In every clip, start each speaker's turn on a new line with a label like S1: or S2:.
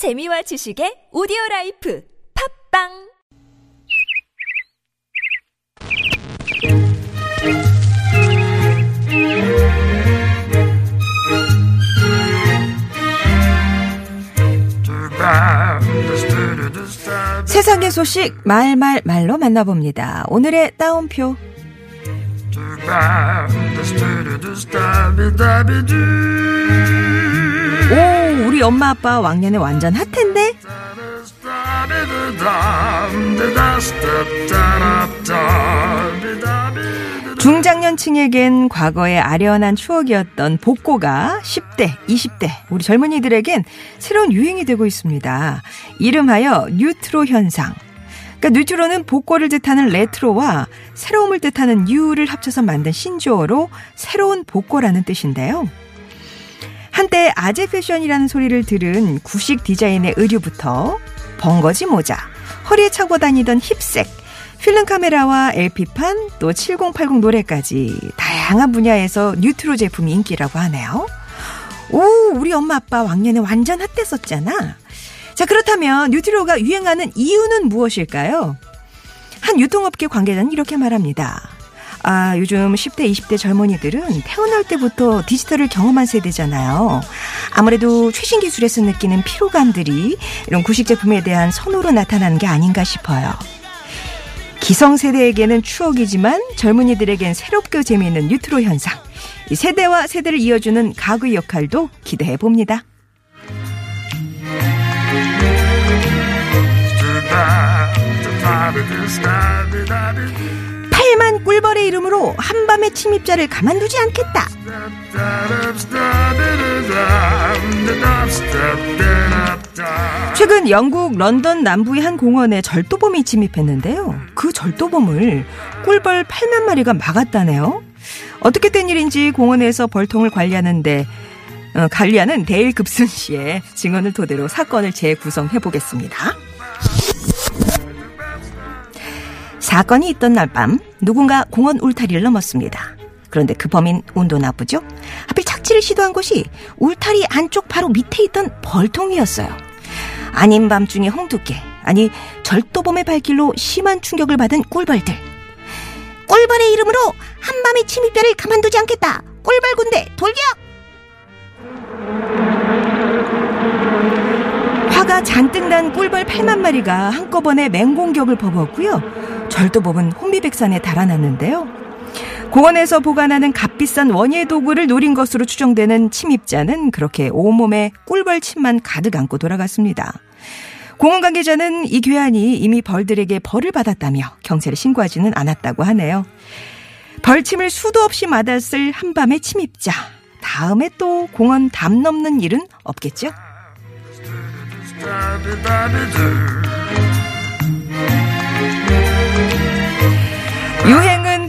S1: 재미와 지식의 오디오 라이프 팝빵
S2: 세상의 소식 말말 말로 만나봅니다. 오늘의 따옴표. 오, 우리 엄마 아빠 왕년에 완전 핫했네. 중장년층에겐 과거의 아련한 추억이었던 복고가 10대, 20대, 우리 젊은이들에겐 새로운 유행이 되고 있습니다. 이름하여 뉴트로 현상. 그러니까 뉴트로는 복고를 뜻하는 레트로와 새로움을 뜻하는 뉴를 합쳐서 만든 신조어로 새로운 복고라는 뜻인데요. 한때 아재 패션이라는 소리를 들은 구식 디자인의 의류부터 벙거지 모자, 허리에 차고 다니던 힙색, 필름 카메라와 LP판 또 7080 노래까지 다양한 분야에서 뉴트로 제품이 인기라고 하네요. 오, 우리 엄마 아빠 왕년에 완전 핫했었잖아. 자, 그렇다면 뉴트로가 유행하는 이유는 무엇일까요? 한 유통업계 관계자는 이렇게 말합니다. 아, 요즘 10대, 20대 젊은이들은 태어날 때부터 디지털을 경험한 세대잖아요. 아무래도 최신 기술에서 느끼는 피로감들이 이런 구식 제품에 대한 선호로 나타나는 게 아닌가 싶어요. 기성세대에게는 추억이지만 젊은이들에겐 새롭고 재미있는 뉴트로 현상. 이 세대와 세대를 이어주는 가구 역할도 기대해 봅니다. 팔만 꿀벌의 이름으로 한밤의 침입자를 가만두지 않겠다. 최근 영국 런던 남부의 한 공원에 절도범이 침입했는데요. 그 절도범을 꿀벌 8만 마리가 막았다네요. 어떻게 된 일인지 공원에서 벌통을 관리하는데 어, 관리하는 데일 급슨 씨의 증언을 토대로 사건을 재구성해 보겠습니다. 사건이 있던 날 밤 누군가 공원 울타리를 넘었습니다. 그런데 그 범인 운도 나쁘죠? 하필 착지를 시도한 곳이 울타리 안쪽 바로 밑에 있던 벌통이었어요. 아닌 밤중에 홍두깨, 아니 절도범의 발길로 심한 충격을 받은 꿀벌들. 꿀벌의 이름으로 한밤의 침입자를 가만두지 않겠다. 꿀벌 군대 돌격! 화가 잔뜩 난 꿀벌 8만 마리가 한꺼번에 맹공격을 퍼붓고요. 절도범은 혼비백산에 달아났는데요. 공원에서 보관하는 값비싼 원예 도구를 노린 것으로 추정되는 침입자는 그렇게 온몸에 꿀벌 침만 가득 안고 돌아갔습니다. 공원 관계자는 이 괴한이 이미 벌들에게 벌을 받았다며 경찰에 신고하지는 않았다고 하네요. 벌침을 수도 없이 맞았을 한밤의 침입자. 다음에 또 공원 담 넘는 일은 없겠죠?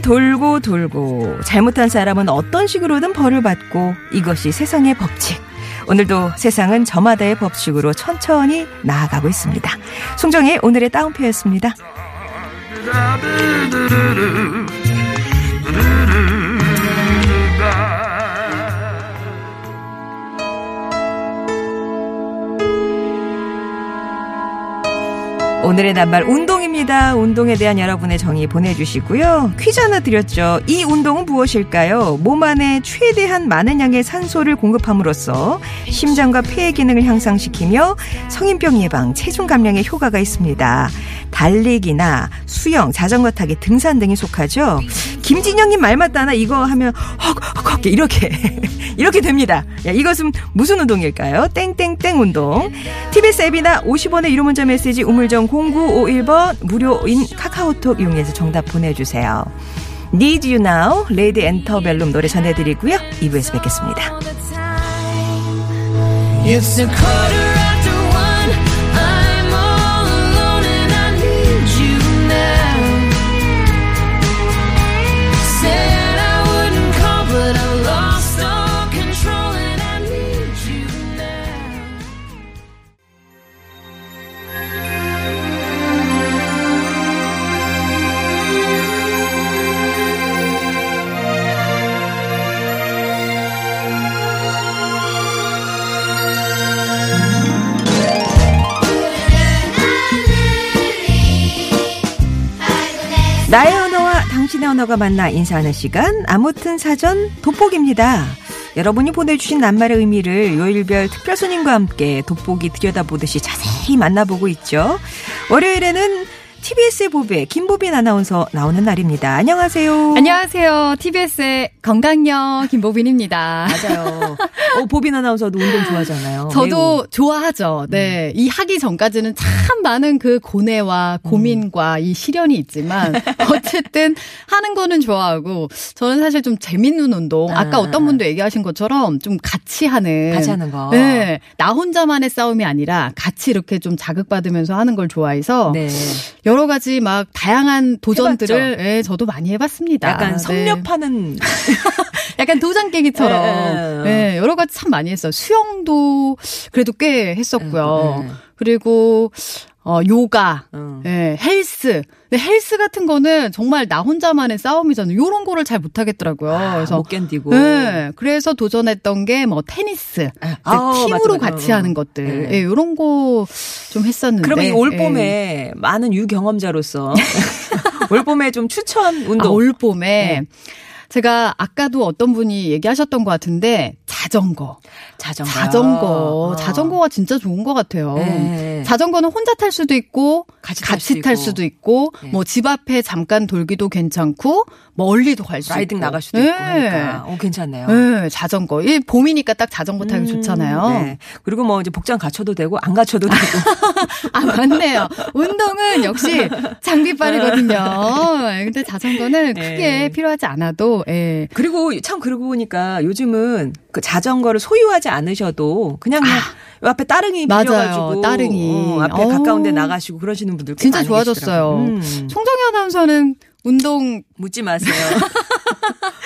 S2: 돌고 돌고 잘못한 사람은 어떤 식으로든 벌을 받고 이것이 세상의 법칙. 오늘도 세상은 저마다의 법칙으로 천천히 나아가고 있습니다. 송정의 오늘의 따옴표였습니다. 오늘의 낱말 운동입니다. 운동에 대한 여러분의 정의 보내주시고요. 퀴즈 하나 드렸죠. 이 운동은 무엇일까요? 몸 안에 최대한 많은 양의 산소를 공급함으로써 심장과 폐의 기능을 향상시키며 성인병 예방, 체중 감량에 효과가 있습니다. 달리기나 수영, 자전거 타기, 등산 등이 속하죠. 김진영님 말 맞다나 이거 하면 헉헉헉 이렇게 이렇게 됩니다. 야, 이것은 무슨 운동일까요? 땡땡땡 운동. TBS 앱이나 50원의 유료 문자 메시지 우물정 0951번 무료인 카카오톡 이용해서 정답 보내주세요. Need You Now, Lady Antebellum 노래 전해드리고요. 2부에서 뵙겠습니다. 언어가 만나 인사하는 시간 아무튼 사전 돋보기입니다. 여러분이 보내주신 낱말의 의미를 요일별 특별 손님과 함께 돋보기 들여다보듯이 자세히 만나보고 있죠. 월요일에는 TBS의 보배 김보빈 아나운서 나오는 날입니다. 안녕하세요.
S3: 안녕하세요. TBS의 건강녀 김보빈입니다.
S2: 맞아요. 어, 보빈 아나운서도 운동 좋아하잖아요.
S3: 저도
S2: 매우.
S3: 좋아하죠. 네. 이 하기 전까지는 참 많은 그 고뇌와 고민과 이 시련이 있지만 어쨌든 하는 거는 좋아하고 저는 사실 좀 재밌는 운동 아까
S2: 아,
S3: 어떤
S2: 아.
S3: 분도 얘기하신 것처럼 좀 같이 하는
S2: 같이 하는 거.
S3: 네. 나 혼자만의 싸움이 아니라 같이 이렇게 좀 자극받으면서 하는 걸 좋아해서
S2: 네.
S3: 여러 가지 막 다양한 도전들을 예, 저도 많이 해봤습니다.
S2: 약간
S3: 네.
S2: 섭렵하는
S3: 약간 도장 깨기처럼
S2: 예, 예.
S3: 예, 여러 가지 참 많이 했어요. 수영도 그래도 꽤 했었고요.
S2: 예, 예.
S3: 그리고 어 요가,
S2: 어.
S3: 예, 헬스. 근데 헬스 같은 거는 정말 나 혼자만의 싸움이잖아요. 요런 거를 잘 못 하겠더라고요.
S2: 아,
S3: 그래서
S2: 못 견디고.
S3: 예, 그래서 도전했던 게 뭐 테니스.
S2: 아,
S3: 팀으로
S2: 맞아, 맞아.
S3: 같이
S2: 어,
S3: 하는 것들.
S2: 예.
S3: 예, 요런 거 좀 했었는데.
S2: 그러면 이
S3: 예.
S2: 올봄에 많은 유경험자로서 올 봄에 좀 추천 운동.
S3: 아, 올봄에
S2: 네.
S3: 제가 아까도 어떤 분이 얘기하셨던 것 같은데 자전거.
S2: 자전거.
S3: 자전거.
S2: 어.
S3: 자전거가 진짜 좋은 것 같아요.
S2: 네.
S3: 자전거는 혼자 탈 수도 있고
S2: 같이 탈
S3: 같이
S2: 수도
S3: 탈
S2: 있고.
S3: 수도 있고
S2: 네.
S3: 뭐집 앞에 잠깐 돌기도 괜찮고 멀리도 갈 수 있고
S2: 라이딩 나갈 수도
S3: 네.
S2: 있고 하니까. 어, 괜찮네요.
S3: 네, 자전거. 이 봄이니까 딱 자전거 타기 좋잖아요.
S2: 네. 그리고 뭐 이제 복장 갖춰도 되고 안 갖춰도 되고.
S3: 아, 맞네요. 운동은 역시 장비빨이거든요. 근데 자전거는 크게
S2: 네.
S3: 필요하지 않아도, 예.
S2: 그리고 참 그러고 보니까 요즘은 그 자전거를 소유하지 않으셔도 그냥 그냥 요 앞에 따릉이. 빌려가지고
S3: 따릉이.
S2: 어, 앞에
S3: 어.
S2: 가까운 데 나가시고 그러시는 분들 꽤
S3: 진짜 좋아졌어요.
S2: 계시더라고요. 음.
S3: 송정희 아나운서는 운동
S2: 묻지 마세요.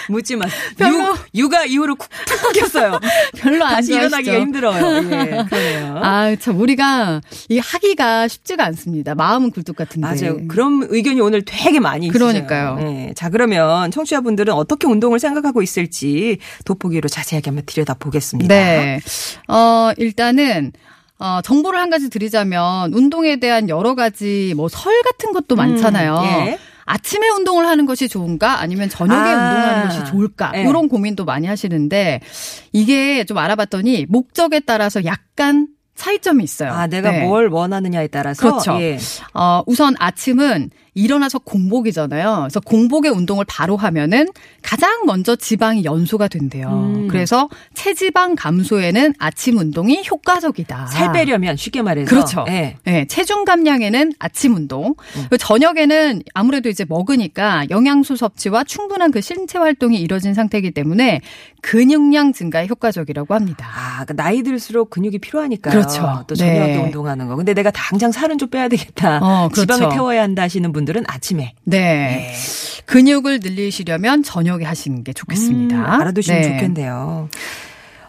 S2: 묻지 마세요.
S3: 별로-
S2: 육, 육아 이후로 쿡 tus어요
S3: 별로 안
S2: 다시
S3: 좋아하시죠?
S2: 일어나기가 힘들어요. 예, 그러네요.
S3: 아, 참, 우리가 이 하기가 쉽지가 않습니다. 마음은 굴뚝 같은데.
S2: 맞아요. 그런 의견이 오늘 되게 많이 있어요.
S3: 그러니까요.
S2: 네. 자, 그러면 청취자분들은 어떻게 운동을 생각하고 있을지 돋보기로 자세하게 한번 들여다보겠습니다.
S3: 네. 어, 일단은, 어, 정보를 한 가지 드리자면, 운동에 대한 여러 가지, 뭐, 설 같은 것도 많잖아요.
S2: 예.
S3: 아침에 운동을 하는 것이 좋은가 아니면 저녁에
S2: 아.
S3: 운동하는 것이 좋을까
S2: 예.
S3: 이런 고민도 많이 하시는데 이게 좀 알아봤더니 목적에 따라서 약간 차이점이 있어요.
S2: 아, 내가
S3: 네.
S2: 뭘 원하느냐에 따라서.
S3: 그렇죠.
S2: 예.
S3: 어, 우선 아침은 일어나서 공복이잖아요. 그래서 공복의 운동을 바로 하면은 가장 먼저 지방이 연소가 된대요.
S2: 음.
S3: 그래서 체지방 감소에는 아침 운동이 효과적이다.
S2: 살 빼려면 쉽게 말해서.
S3: 그렇죠.
S2: 예.
S3: 네, 체중 감량에는 아침 운동. 그리고 저녁에는 아무래도 이제 먹으니까 영양소 섭취와 충분한 그 신체 활동이 이뤄진 상태이기 때문에 근육량 증가에 효과적이라고 합니다.
S2: 아, 그 나이 들수록 근육이 필요하니까요.
S3: 그렇죠.
S2: 또 저녁에
S3: 네.
S2: 운동하는 거. 근데 내가 당장 살은 좀 빼야 되겠다.
S3: 어, 그렇죠.
S2: 지방을 태워야 한다 하시는 분들은 아침에.
S3: 네. 근육을 늘리시려면 저녁에 하시는 게 좋겠습니다.
S2: 음, 알아두시면
S3: 네.
S2: 좋겠네요.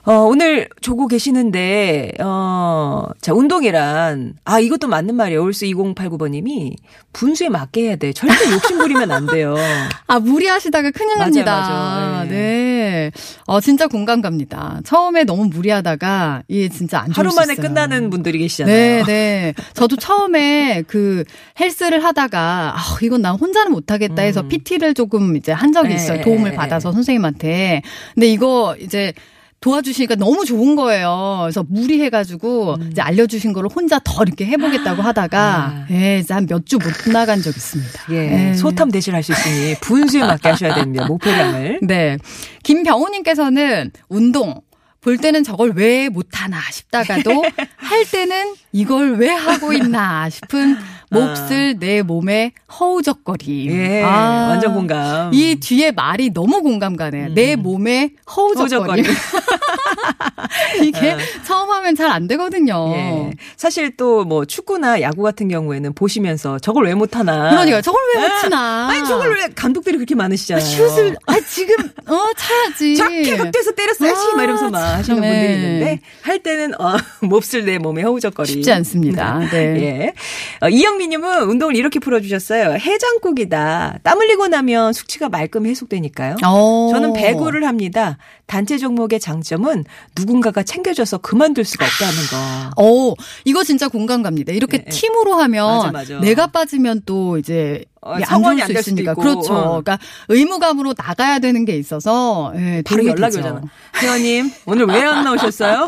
S2: 어, 오늘 조고 계시는데, 어, 자, 운동이란, 아, 이것도 맞는 말이에요. 올스 2089번님이 분수에 맞게 해야 돼. 절대 욕심 부리면 안 돼요.
S3: 아, 무리하시다가 큰일 납니다.
S2: 맞아요. 네.
S3: 네. 어, 진짜 공감 갑니다. 처음에 너무 무리하다가, 이게 진짜 안 좋을
S2: 하루
S3: 수
S2: 만에. 끝나는 분들이 계시잖아요.
S3: 네, 네. 저도 처음에 그 헬스를 하다가 아, 이건 난 혼자는 못 하겠다 해서 PT를 조금 이제 한 적이
S2: 네,
S3: 있어요. 도움을
S2: 네,
S3: 받아서 선생님한테. 근데 이거 이제 도와주시니까 너무 좋은 거예요. 그래서 무리해가지고 이제 알려주신 거를 혼자 더 이렇게 해보겠다고 하다가
S2: 아.
S3: 예, 이제 한 몇 주 못 나간 적 있습니다.
S2: 예,
S3: 예.
S2: 소탐 대실할 수 있으니 분수에 맞게 하셔야 됩니다. 목표량을.
S3: 네. 김병호님께서는 운동. 볼 때는 저걸 왜 못하나 싶다가도 할 때는 이걸 왜 하고 있나 싶은 몹쓸 내 몸의 허우적거림.
S2: 예,
S3: 아,
S2: 완전 공감.
S3: 이 뒤에 말이 너무 공감 가네요. 내 몸의 허우적거림.
S2: 허우적거림.
S3: 이게 처음 하면 잘 안 되거든요.
S2: 예. 사실 또 뭐 축구나 야구 같은 경우에는 보시면서 저걸 왜 못하나.
S3: 그러니까 저걸 왜못 치나.
S2: 아니, 저걸 왜 감독들이 그렇게 많으시잖아요.
S3: 슛을 아 지금 어 차야지.
S2: 작게 각도에서 때렸어야지
S3: 아,
S2: 막 이러면서 막 하시는
S3: 참,
S2: 분들이
S3: 예.
S2: 있는데 할 때는 어 몹쓸 내 몸에 허우적거리
S3: 쉽지 않습니다. 네.
S2: 예. 어, 이영미님은 운동을 이렇게 풀어주셨어요. 해장국이다. 땀 흘리고 나면 숙취가 말끔 해소되니까요.
S3: 어.
S2: 저는 배구를 합니다. 단체 종목의 장점은 누군가가 챙겨줘서 그만둘 수가 없다는 거.
S3: 어, 이거 진짜 공감 갑니다. 이렇게
S2: 네, 네.
S3: 팀으로 하면
S2: 맞아, 맞아.
S3: 내가 빠지면 또 이제
S2: 어,
S3: 안
S2: 성원이 안수될 수도 있고.
S3: 그렇죠.
S2: 어.
S3: 그러니까 의무감으로 나가야 되는 게 있어서 예,
S2: 바로 연락이. 오잖아. 회원님 오늘 왜 안 나오셨어요?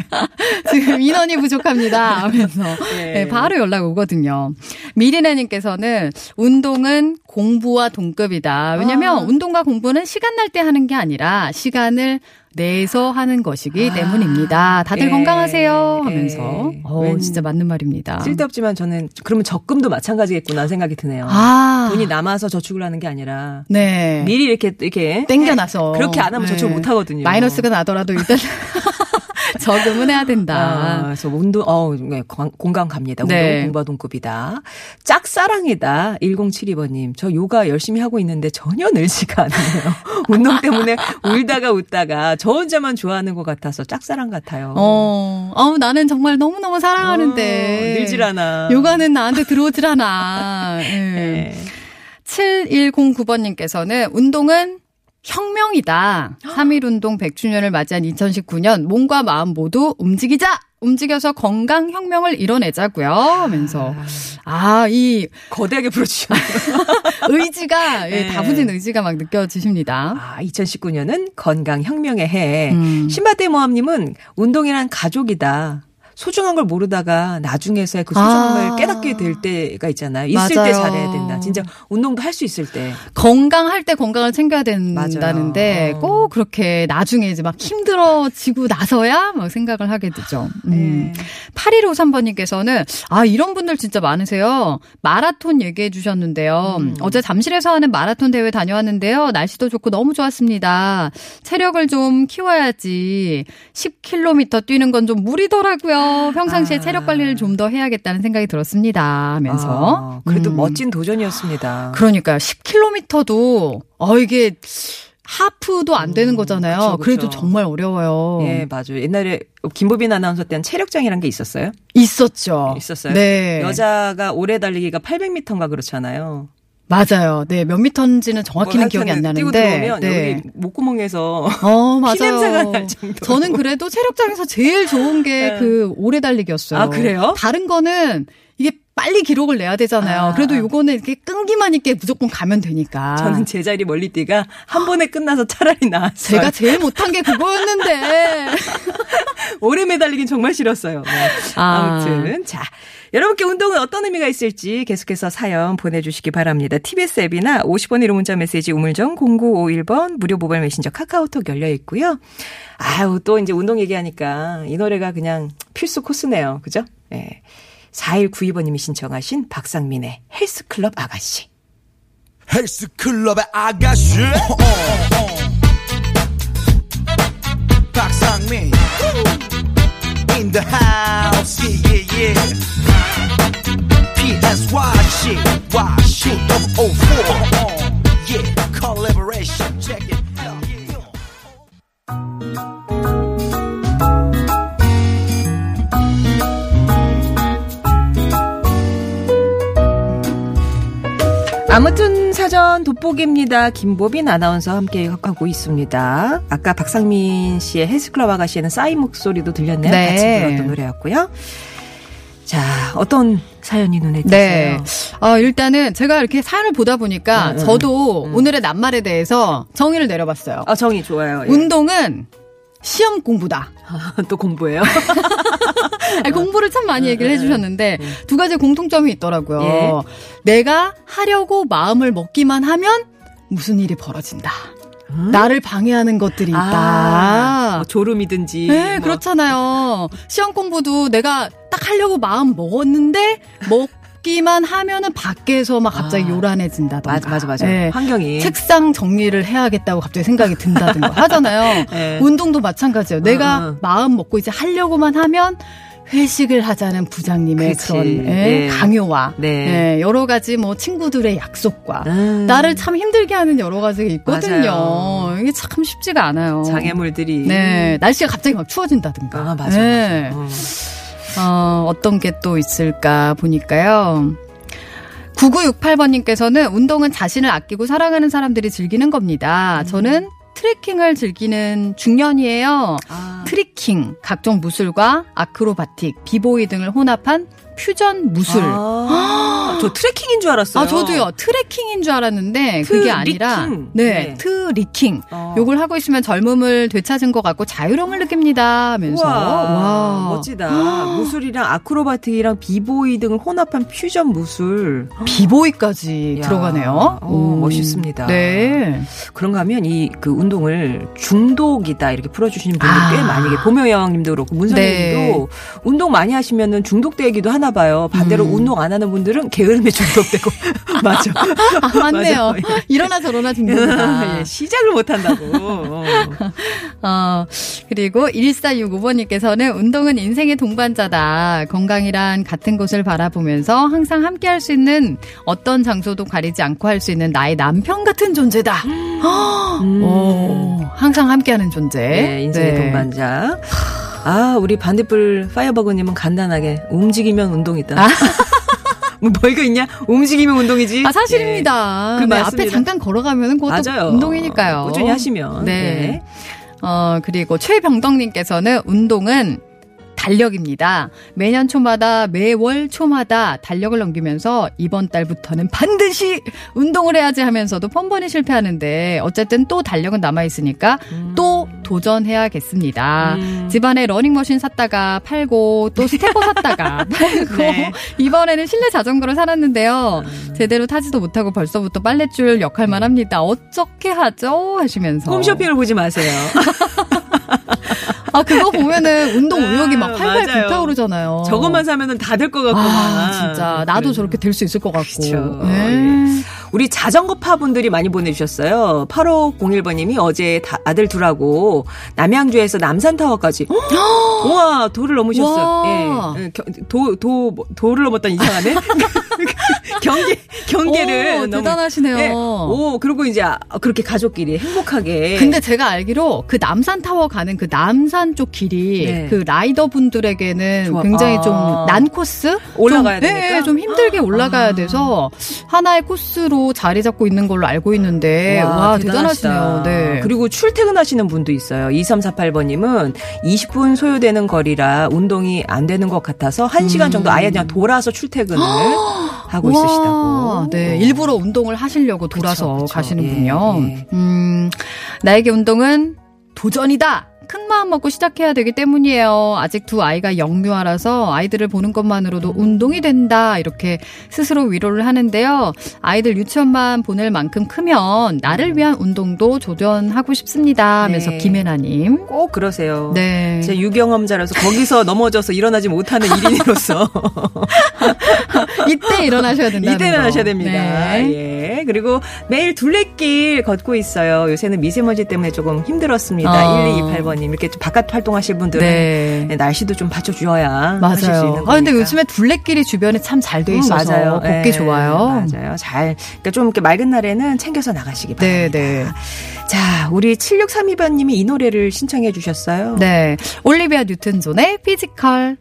S3: 지금 인원이 부족합니다. 하면서
S2: 예.
S3: 네, 바로 연락 오거든요. 미리네님께서는 운동은 공부와 동급이다. 왜냐하면
S2: 아.
S3: 운동과 공부는 시간 날 때 하는 게 아니라 시간을 내서 하는 것이기
S2: 아.
S3: 때문입니다. 다들
S2: 예.
S3: 건강하세요 하면서
S2: 예.
S3: 어,
S2: 왠-
S3: 진짜 맞는 말입니다.
S2: 쓸데없지만 저는 그러면 적금도 마찬가지겠구나 생각이 드네요.
S3: 아
S2: 돈이 남아서 저축을 하는 게 아니라
S3: 네.
S2: 미리 이렇게 이렇게
S3: 땡겨놔서
S2: 그렇게 안 하면 저축을
S3: 네.
S2: 못 하거든요.
S3: 마이너스가 나더라도 일단 저금은 해야 된다.
S2: 아, 그래서 운동, 어, 네, 공- 공감 갑니다. 운동
S3: 네.
S2: 공부와 동급이다. 짝사랑이다. 1072번님. 저 요가 열심히 하고 있는데 전혀 늘지가 않네요. 운동 때문에 울다가 웃다가 저 혼자만 좋아하는 것 같아서 짝사랑 같아요.
S3: 어, 어, 나는 정말 너무너무 사랑하는데.
S2: 어, 늘질 않아.
S3: 요가는 나한테 들어오질 않아. 예.
S2: 네.
S3: 7109번님께서는 운동은 혁명이다. 3.1 운동 100주년을 맞이한 2019년 몸과 마음 모두 움직이자! 움직여서 건강 혁명을 이뤄내자고요. 하면서 아, 이
S2: 거대하게 부르주셨네요.
S3: 의지가 예,
S2: 네.
S3: 다부진 의지가 막 느껴지십니다.
S2: 아, 2019년은 건강 혁명의 해.
S3: 음.
S2: 신바대 모함님은 운동이란 가족이다. 소중한 걸 모르다가 나중에서야 그 소중함을
S3: 아.
S2: 깨닫게 될 때가 있잖아요. 있을
S3: 맞아요.
S2: 때 잘해야 된다. 진짜 운동도 할 수 있을 때.
S3: 건강할 때 건강을 챙겨야 된다는데
S2: 맞아요. 어.
S3: 꼭 그렇게 나중에 이제 막 힘들어지고 나서야 막 생각을 하게 되죠. 음.
S2: 네.
S3: 8153번님께서는 아 이런 분들 진짜 많으세요. 마라톤 얘기해 주셨는데요.
S2: 음.
S3: 어제 잠실에서 하는 마라톤 대회 다녀왔는데요. 날씨도 좋고 너무 좋았습니다. 체력을 좀 키워야지 10km 뛰는 건 좀 무리더라고요. 평상시에
S2: 아.
S3: 체력 관리를 좀 더 해야겠다는 생각이 들었습니다. 하면서
S2: 아, 그래도
S3: 음.
S2: 멋진 도전이었습니다.
S3: 그러니까요. 10km도 어 이게 하프도 안 되는
S2: 음,
S3: 거잖아요.
S2: 그쵸, 그쵸.
S3: 그래도 정말 어려워요.
S2: 예, 맞아요. 옛날에 김보빈 아나운서 때는 체력장이란 게 있었어요?
S3: 있었죠.
S2: 있었어요?
S3: 네.
S2: 여자가 오래 달리기가 800m인가 그렇잖아요.
S3: 맞아요. 네. 몇 미터인지는 정확히는
S2: 뭐
S3: 기억이 안 나는데. 네.
S2: 목구멍에서
S3: 어, 맞아요.
S2: 피냄새가 날 정도로.
S3: 저는 그래도 체력장에서 제일 좋은 게
S2: 네.
S3: 그 오래 달리기였어요.
S2: 아, 그래요?
S3: 다른 거는 이게 빨리 기록을 내야 되잖아요.
S2: 아.
S3: 그래도 요거는 이렇게 끈기만 있게 무조건 가면 되니까.
S2: 저는 제자리 멀리 뛰가 한 번에 끝나서 차라리 나았어요.
S3: 제가 제일 못한 게 그거였는데.
S2: 오래 매달리긴 정말 싫었어요. 네.
S3: 아.
S2: 아무튼 자 여러분께 운동은 어떤 의미가 있을지 계속해서 사연 보내주시기 바랍니다. TBS 앱이나 50번 1호 문자 메시지 우물정 0951번 무료 모바일 메신저 카카오톡 열려 있고요. 아유 또 이제 운동 얘기하니까 이 노래가 그냥 필수 코스네요. 그죠? 네. 4192번님이 신청하신 박상민의 헬스클럽 아가씨.
S4: 헬스클럽의 아가씨 박상민 In the house yeah yeah yeah PSY shit Y shit double 04 Yeah collaboration check it out yeah.
S2: 아무튼 사전 돋보기입니다. 김보빈 아나운서 함께 하고 있습니다. 아까 박상민 씨의 헬스클럽 아가씨에는 싸이 목소리도 들렸네요.
S3: 네.
S2: 같이 들었던 노래였고요. 자, 어떤 사연이 눈에
S3: 네.
S2: 띄세요?
S3: 어, 일단은 제가 이렇게 사연을 보다 보니까
S2: 음, 음,
S3: 저도 오늘의 낱말에 대해서 정의를 내려봤어요.
S2: 아, 정이 좋아요. 예.
S3: 운동은 시험 공부다.
S2: 또 공부해요.
S3: 아니, 공부를 참 많이 얘기를 해주셨는데 두 가지 공통점이 있더라고요.
S2: 예.
S3: 내가 하려고 마음을 먹기만 하면 무슨 일이 벌어진다. 나를 방해하는 것들이 있다.
S2: 아, 뭐 졸음이든지.
S3: 네,
S2: 뭐.
S3: 그렇잖아요. 시험 공부도 내가 딱 하려고 마음 먹었는데 먹 기만 하면은 밖에서 막 갑자기
S2: 아.
S3: 요란해진다던가.
S2: 맞아, 맞아, 맞아.
S3: 네.
S2: 환경이.
S3: 책상 정리를 해야겠다고 갑자기 생각이 든다든가 하잖아요.
S2: 네.
S3: 운동도 마찬가지예요. 내가
S2: 어, 어.
S3: 마음 먹고 이제 하려고만 하면 회식을 하자는 부장님의
S2: 그치.
S3: 그런 예,
S2: 네.
S3: 강요와
S2: 네.
S3: 예, 여러 가지 뭐 친구들의 약속과
S2: 음.
S3: 나를 참 힘들게 하는 여러 가지가 있거든요.
S2: 맞아요.
S3: 이게 참 쉽지가 않아요.
S2: 장애물들이.
S3: 네, 날씨가 갑자기 막 추워진다든가.
S2: 아, 맞아.
S3: 네.
S2: 맞아. 어.
S3: 어, 어떤 게 또 있을까 보니까요. 9968번님께서는 운동은 자신을 아끼고 사랑하는 사람들이 즐기는 겁니다.
S2: 음.
S3: 저는 트레킹을 즐기는 중년이에요.
S2: 아.
S3: tricking, 각종 무술과 아크로바틱, 비보이 등을 혼합한 퓨전 무술.
S2: 아, 저 트레킹인 줄 알았어요.
S3: 아, 저도요. 트레킹인 줄 알았는데 그게 아니라
S2: tricking.
S3: 네,
S2: 네.
S3: tricking.
S2: 어.
S3: 요걸 하고 있으면 젊음을 되찾은 것 같고 자유로움을 느낍니다 하면서
S2: 우와,
S3: 와.
S2: 멋지다. 무술이랑 아크로바틱이랑 비보이 등을 혼합한 퓨전 무술.
S3: 비보이까지
S2: 야,
S3: 들어가네요.
S2: 어, 멋있습니다.
S3: 네.
S2: 그런가 하면 이 그 운동을 중독이다 이렇게 풀어 주시는 분들
S3: 아.
S2: 꽤 많이 계세요. 보명 여왕님도 그렇고 문선님도
S3: 네.
S2: 운동 많이 하시면은 중독되기도 하나 봐요. 반대로
S3: 음.
S2: 운동 안 하는 분들은 게 으름에 중독되고 맞아.
S3: 아, 맞네요.
S2: 맞아.
S3: 이러나 저러나 중독이다.
S2: 예, 시작을 못 한다고. 어.
S3: 어, 그리고 1465번님께서는 운동은 인생의 동반자다. 건강이란 같은 곳을 바라보면서 항상 함께 할 수 있는 어떤 장소도 가리지 않고 할 수 있는 나의 남편 같은 존재다.
S2: 음.
S3: 오, 항상 함께하는 존재.
S2: 네, 인생의
S3: 네.
S2: 동반자. 아, 우리 반딧불 파이어버그님은 간단하게 움직이면 운동이다. 뭐 별거 있냐? 움직이면 운동이지.
S3: 아, 사실입니다.
S2: 그
S3: 네, 앞에. 잠깐 걸어가면 그것도
S2: 맞아요.
S3: 운동이니까요.
S2: 꾸준히 하시면.
S3: 네. 어, 그리고 최병덕님께서는 운동은 달력입니다. 매년 초마다 매월 초마다 달력을 넘기면서 이번 달부터는 반드시 운동을 해야지 하면서도 뻔뻔히 실패하는데 어쨌든 또 달력은 남아 있으니까 또 도전해야겠습니다.
S2: 음.
S3: 집안에 러닝머신 샀다가 팔고 또 스테퍼 샀다가 팔고
S2: 네.
S3: 이번에는 실내 자전거를 사놨는데요. 제대로 타지도 못하고 벌써부터 빨래줄 역할만 합니다. 어떻게 하죠? 하시면서
S2: 홈쇼핑을 보지 마세요.
S3: 아 그거 보면은 운동 의욕이 막
S2: 아,
S3: 팔팔
S2: 맞아요.
S3: 불타오르잖아요.
S2: 저것만 사면은 다 될 것 같구만.
S3: 아 진짜 나도
S2: 그래서.
S3: 저렇게 될 수 있을 것 같고.
S2: 그쵸.
S3: 네.
S2: 우리 자전거파 분들이 많이 보내주셨어요. 8501번님이 어제 다- 아들 둘하고 남양주에서 남산타워까지. 우와, 도를 넘으셨어요.
S3: 와.
S2: 예. 예, 겨- 도, 도, 뭐, 도를 넘었다니 이상하네? 경계, 경계를.
S3: 오,
S2: 넘은-
S3: 대단하시네요.
S2: 예. 오, 그리고 이제 아, 그렇게 가족끼리 행복하게.
S3: 근데 제가 알기로 그 남산 타워 가는 그 남산 쪽 길이
S2: 네.
S3: 그 라이더 분들에게는
S2: 좋아.
S3: 굉장히 좀
S2: 아.
S3: 난 코스
S2: 올라가야
S3: 좀,
S2: 되니까?
S3: 네, 좀 힘들게 올라가야
S2: 아.
S3: 돼서 하나의 코스로 자리 잡고 있는 걸로 알고 있는데 와, 대단하시네요. 네.
S2: 그리고 출퇴근하시는 분도 있어요. 2348번님은 20분 소요되는 거리라 운동이 안 되는 것 같아서 1시간 정도 아예 그냥 돌아서 출퇴근을 하고
S3: 와,
S2: 있으시다고.
S3: 네,
S2: 어.
S3: 일부러 운동을 하시려고 돌아서
S2: 그쵸, 그쵸.
S3: 가시는군요.
S2: 예, 예.
S3: 음, 나에게 운동은 도전이다. 큰 마음 먹고 시작해야 되기 때문이에요. 아직 두 아이가 영유아라서 아이들을 보는 것만으로도 운동이 된다. 이렇게 스스로 위로를 하는데요. 아이들 유치원만 보낼 만큼 크면 나를 위한 운동도 조전하고 싶습니다. 하면서
S2: 네.
S3: 김혜나님.
S2: 꼭 그러세요.
S3: 네.
S2: 제 유경험자라서 거기서 넘어져서 일어나지 못하는 1인으로서
S3: 이때 일어나셔야 된다.
S2: 이때 일어나셔야 됩니다.
S3: 네.
S2: 예. 그리고 매일 둘레길 걷고 있어요. 요새는 미세먼지 때문에 조금 힘들었습니다.
S3: 어.
S2: 1228번 님 이렇게 좀 바깥 활동하실 분들은
S3: 네.
S2: 네, 날씨도 좀 받쳐주어야 하실 수 있는
S3: 맞아요.
S2: 거니까.
S3: 아, 근데 요즘에 둘레길이 주변에 참 잘돼
S2: 음,
S3: 있어서
S2: 맞아요.
S3: 걷기
S2: 예,
S3: 좋아요.
S2: 맞아요. 잘, 그러니까 좀 이렇게 맑은 날에는 챙겨서 나가시기
S3: 네,
S2: 바랍니다.
S3: 네.
S2: 자, 우리 7632번님이 이 노래를 신청해 주셨어요.
S3: 네. 올리비아 뉴튼 존의 피지컬.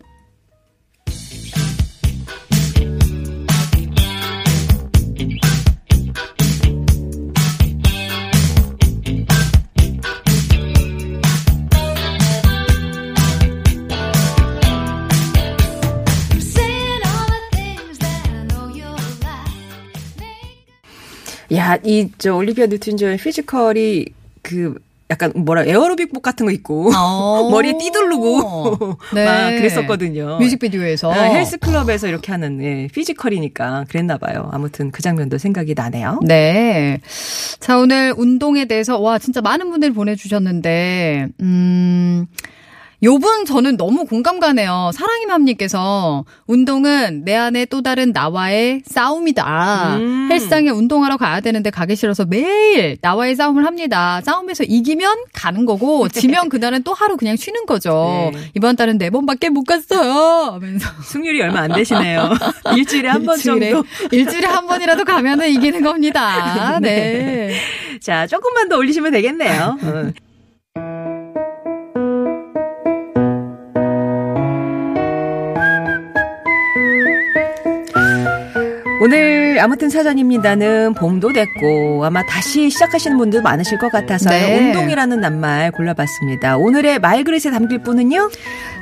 S2: 야, 이, 저, 올리비아 뉴튼 존의 피지컬이 그, 약간 뭐라 에어로빅복 같은 거 입고
S3: 어.
S2: 머리에 띠두르고
S3: 네.
S2: 막 그랬었거든요.
S3: 뮤직비디오에서.
S2: 아, 헬스클럽에서 이렇게 하는 예, 피지컬이니까 그랬나 봐요. 아무튼 그 장면도 생각이 나네요.
S3: 네. 자, 오늘 운동에 대해서, 와, 진짜 많은 분들이 보내주셨는데, 음, 요분 저는 너무 공감 가네요. 사랑이맘님께서 운동은 내 안에 또 다른 나와의 싸움이다.
S2: 음.
S3: 헬스장에 운동하러 가야 되는데 가기 싫어서 매일 나와의 싸움을 합니다. 싸움에서 이기면 가는 거고 지면 그날은 또 하루 그냥 쉬는 거죠.
S2: 네.
S3: 이번 달은 네 번밖에 못 갔어요. 하면서
S2: 승률이 얼마 안 되시네요. 일주일에 한번
S3: 일주일에,
S2: 정도.
S3: 일주일에 한 번이라도 가면은 이기는 겁니다. 네.
S2: 자, 조금만 더 올리시면 되겠네요. 오늘 아무튼 사전입니다는 봄도 됐고 아마 다시 시작하시는 분들 많으실 것 같아서
S3: 네.
S2: 운동이라는 낱말 골라봤습니다. 오늘의 말그릇에 담길 분은요?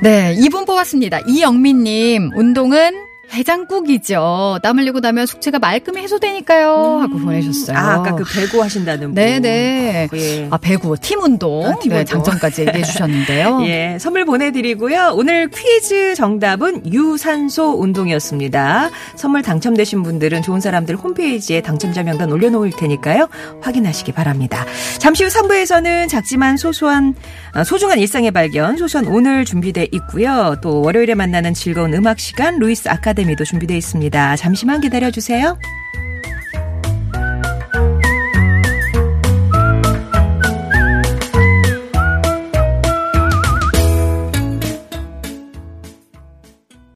S3: 네, 이분 뽑았습니다. 이영민님, 운동은 해장국이죠. 땀 흘리고 나면 숙취가 말끔히 해소되니까요. 하고 보내셨어요.
S2: 아, 아까 그 배구 하신다는 분.
S3: 네네.
S2: 예.
S3: 아, 배구, 팀 운동.
S2: 아, 팀
S3: 네,
S2: 운동.
S3: 장점까지 얘기해 주셨는데요.
S2: 예, 선물 보내드리고요. 오늘 퀴즈 정답은 유산소 운동이었습니다. 선물 당첨되신 분들은 좋은 사람들 홈페이지에 당첨자 명단 올려놓을 테니까요. 확인하시기 바랍니다. 잠시 후 3부에서는 작지만 소소한, 아, 소중한 일상의 발견, 소소한 오늘 준비돼 있고요. 또 월요일에 만나는 즐거운 음악 시간, 루이스 아카데 미도 준비돼 있습니다. 잠시만 기다려 주세요.